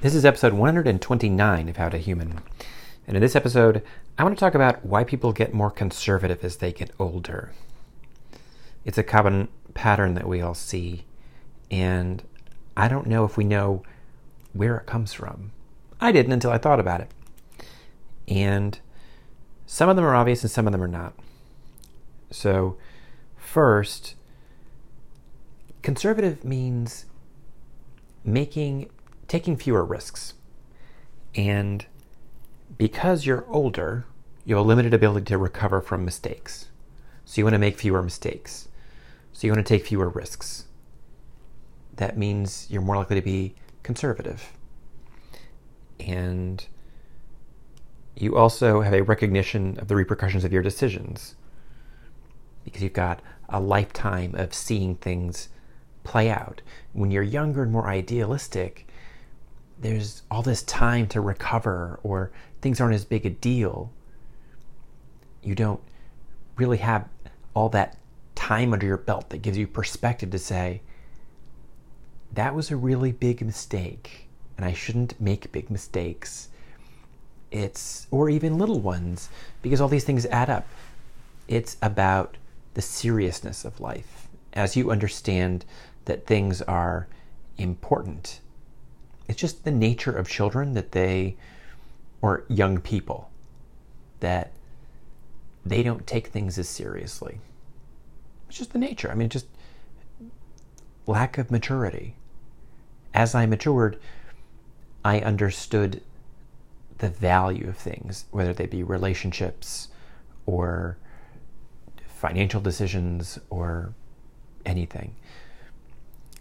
This is episode 129 of How to Human. And in this episode, I want to talk about why people get more conservative as they get older. It's a common pattern that we all see, and I don't know if we know where it comes from. I didn't until I thought about it. And some of them are obvious and some of them are not. So, first, conservative means making taking fewer risks. And because you're older, you have a limited ability to recover from mistakes. So you want to make fewer mistakes. So you want to take fewer risks. That means you're more likely to be conservative. And you also have a recognition of the repercussions of your decisions because you've got a lifetime of seeing things play out. When you're younger and more idealistic, there's all this time to recover or things aren't as big a deal. You don't really have all that time under your belt that gives you perspective to say, that was a really big mistake, and I shouldn't make big mistakes. It's, or even little ones, because all these things add up. It's about the seriousness of life as you understand that things are important it's just the nature of children that they, or young people, that they don't take things as seriously. It's just the nature. I mean, just lack of maturity. As I matured, I understood the value of things, whether they be relationships or financial decisions or anything.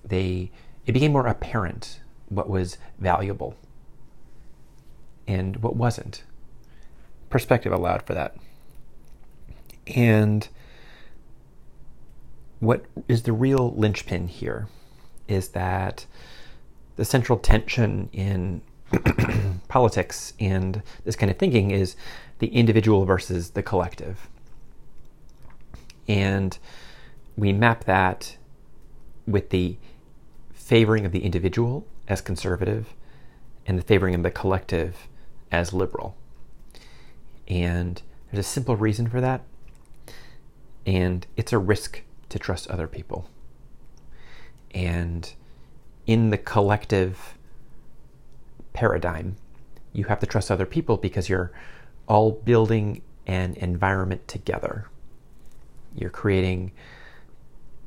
They it became more apparent what was valuable and what wasn't. Perspective allowed for that. And what is the real linchpin here is that the central tension in politics and this kind of thinking is the individual versus the collective. And we map that with the favoring of the individual as conservative and the favoring of the collective as liberal. And there's a simple reason for that, and it's a risk to trust other people. And in the collective paradigm, you have to trust other people because you're all building an environment together. You're creating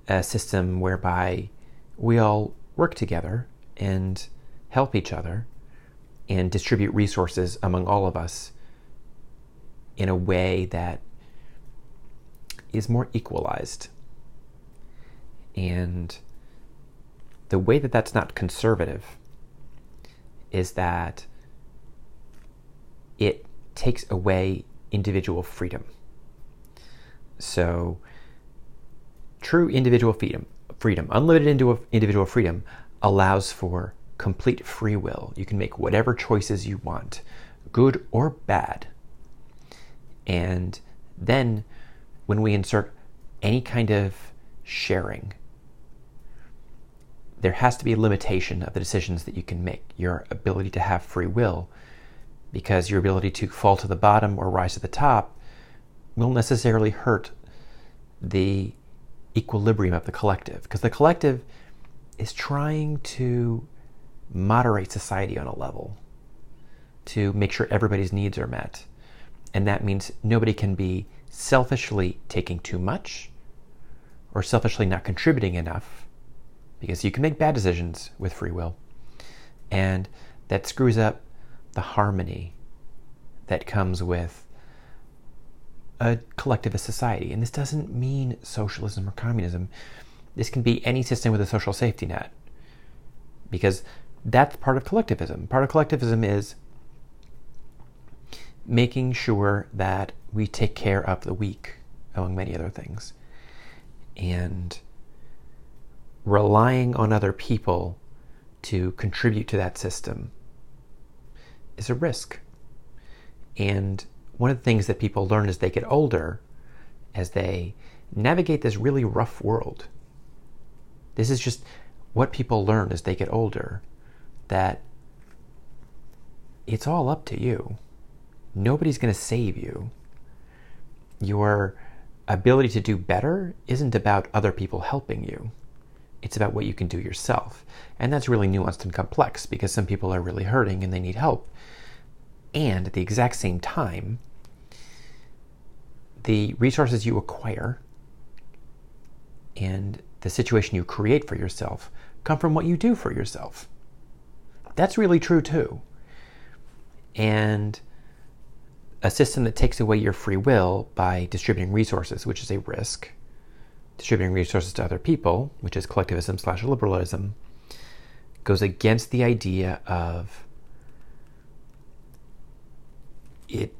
a system whereby we all work together and help each other and distribute resources among all of us in a way that is more equalized. And the way that that's not conservative is that it takes away individual freedom. So, true individual freedom, freedom, unlimited individual freedom, allows for complete free will. You can make whatever choices you want, good or bad. And then when we insert any kind of sharing, there has to be a limitation of the decisions that you can make, your ability to have free will, because your ability to fall to the bottom or rise to the top will necessarily hurt the equilibrium of the collective. Because the collective is trying to moderate society on a level to make sure everybody's needs are met. And that means nobody can be selfishly taking too much or selfishly not contributing enough because you can make bad decisions with free will. And that screws up the harmony that comes with a collectivist society. And this doesn't mean socialism or communism. This can be any system with a social safety net because that's part of collectivism. Part of collectivism is making sure that we take care of the weak, among many other things, and relying on other people to contribute to that system is a risk. And one of the things that people learn as they get older, as they navigate this really rough world, this is just what people learn as they get older that it's all up to you. Nobody's going to save you. Your ability to do better isn't about other people helping you. It's about what you can do yourself. And that's really nuanced and complex because some people are really hurting and they need help. And at the exact same time, the resources you acquire and the situation you create for yourself come from what you do for yourself. That's really true too. And a system that takes away your free will by distributing resources, which is a risk, distributing resources to other people, which is collectivism slash liberalism, goes against the idea of it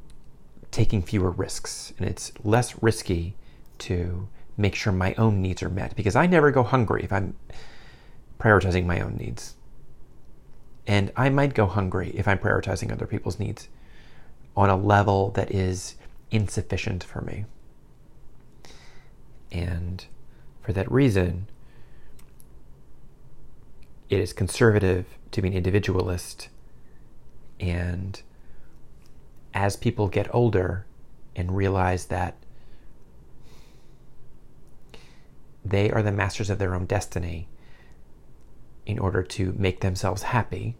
taking fewer risks. And it's less risky to make sure my own needs are met because I never go hungry if I'm prioritizing my own needs. And I might go hungry if I'm prioritizing other people's needs on a level that is insufficient for me. And for that reason, it is conservative to be an individualist. And as people get older and realize that they are the masters of their own destiny in order to make themselves happy,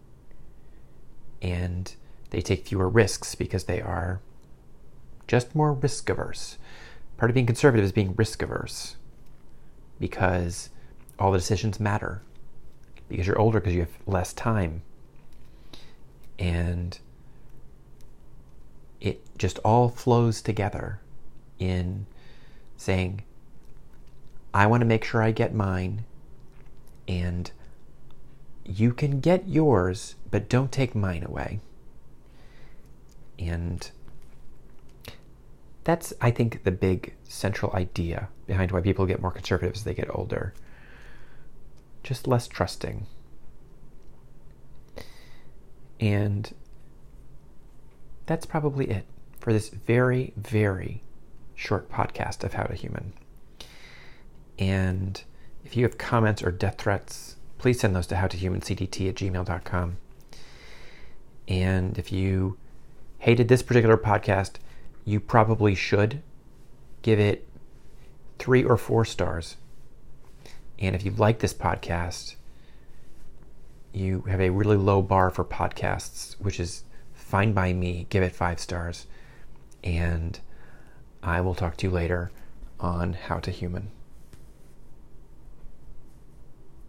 and they take fewer risks because they are just more risk averse. Part of being conservative is being risk averse because all the decisions matter because you're older because you have less time and it just all flows together in saying I want to make sure I get mine and you can get yours but don't take mine away and that's, I think, the big central idea behind why people get more conservative as they get older. Just less trusting. And that's probably it for this very, very short podcast of How to Human. And if you have comments or death threats, please send those to howtohumancdt at gmail.com. And if you hated this particular podcast, you probably should give it three or four stars. And if you like this podcast, you have a really low bar for podcasts, which is fine by me. Give it five stars. And I will talk to you later on How to Human.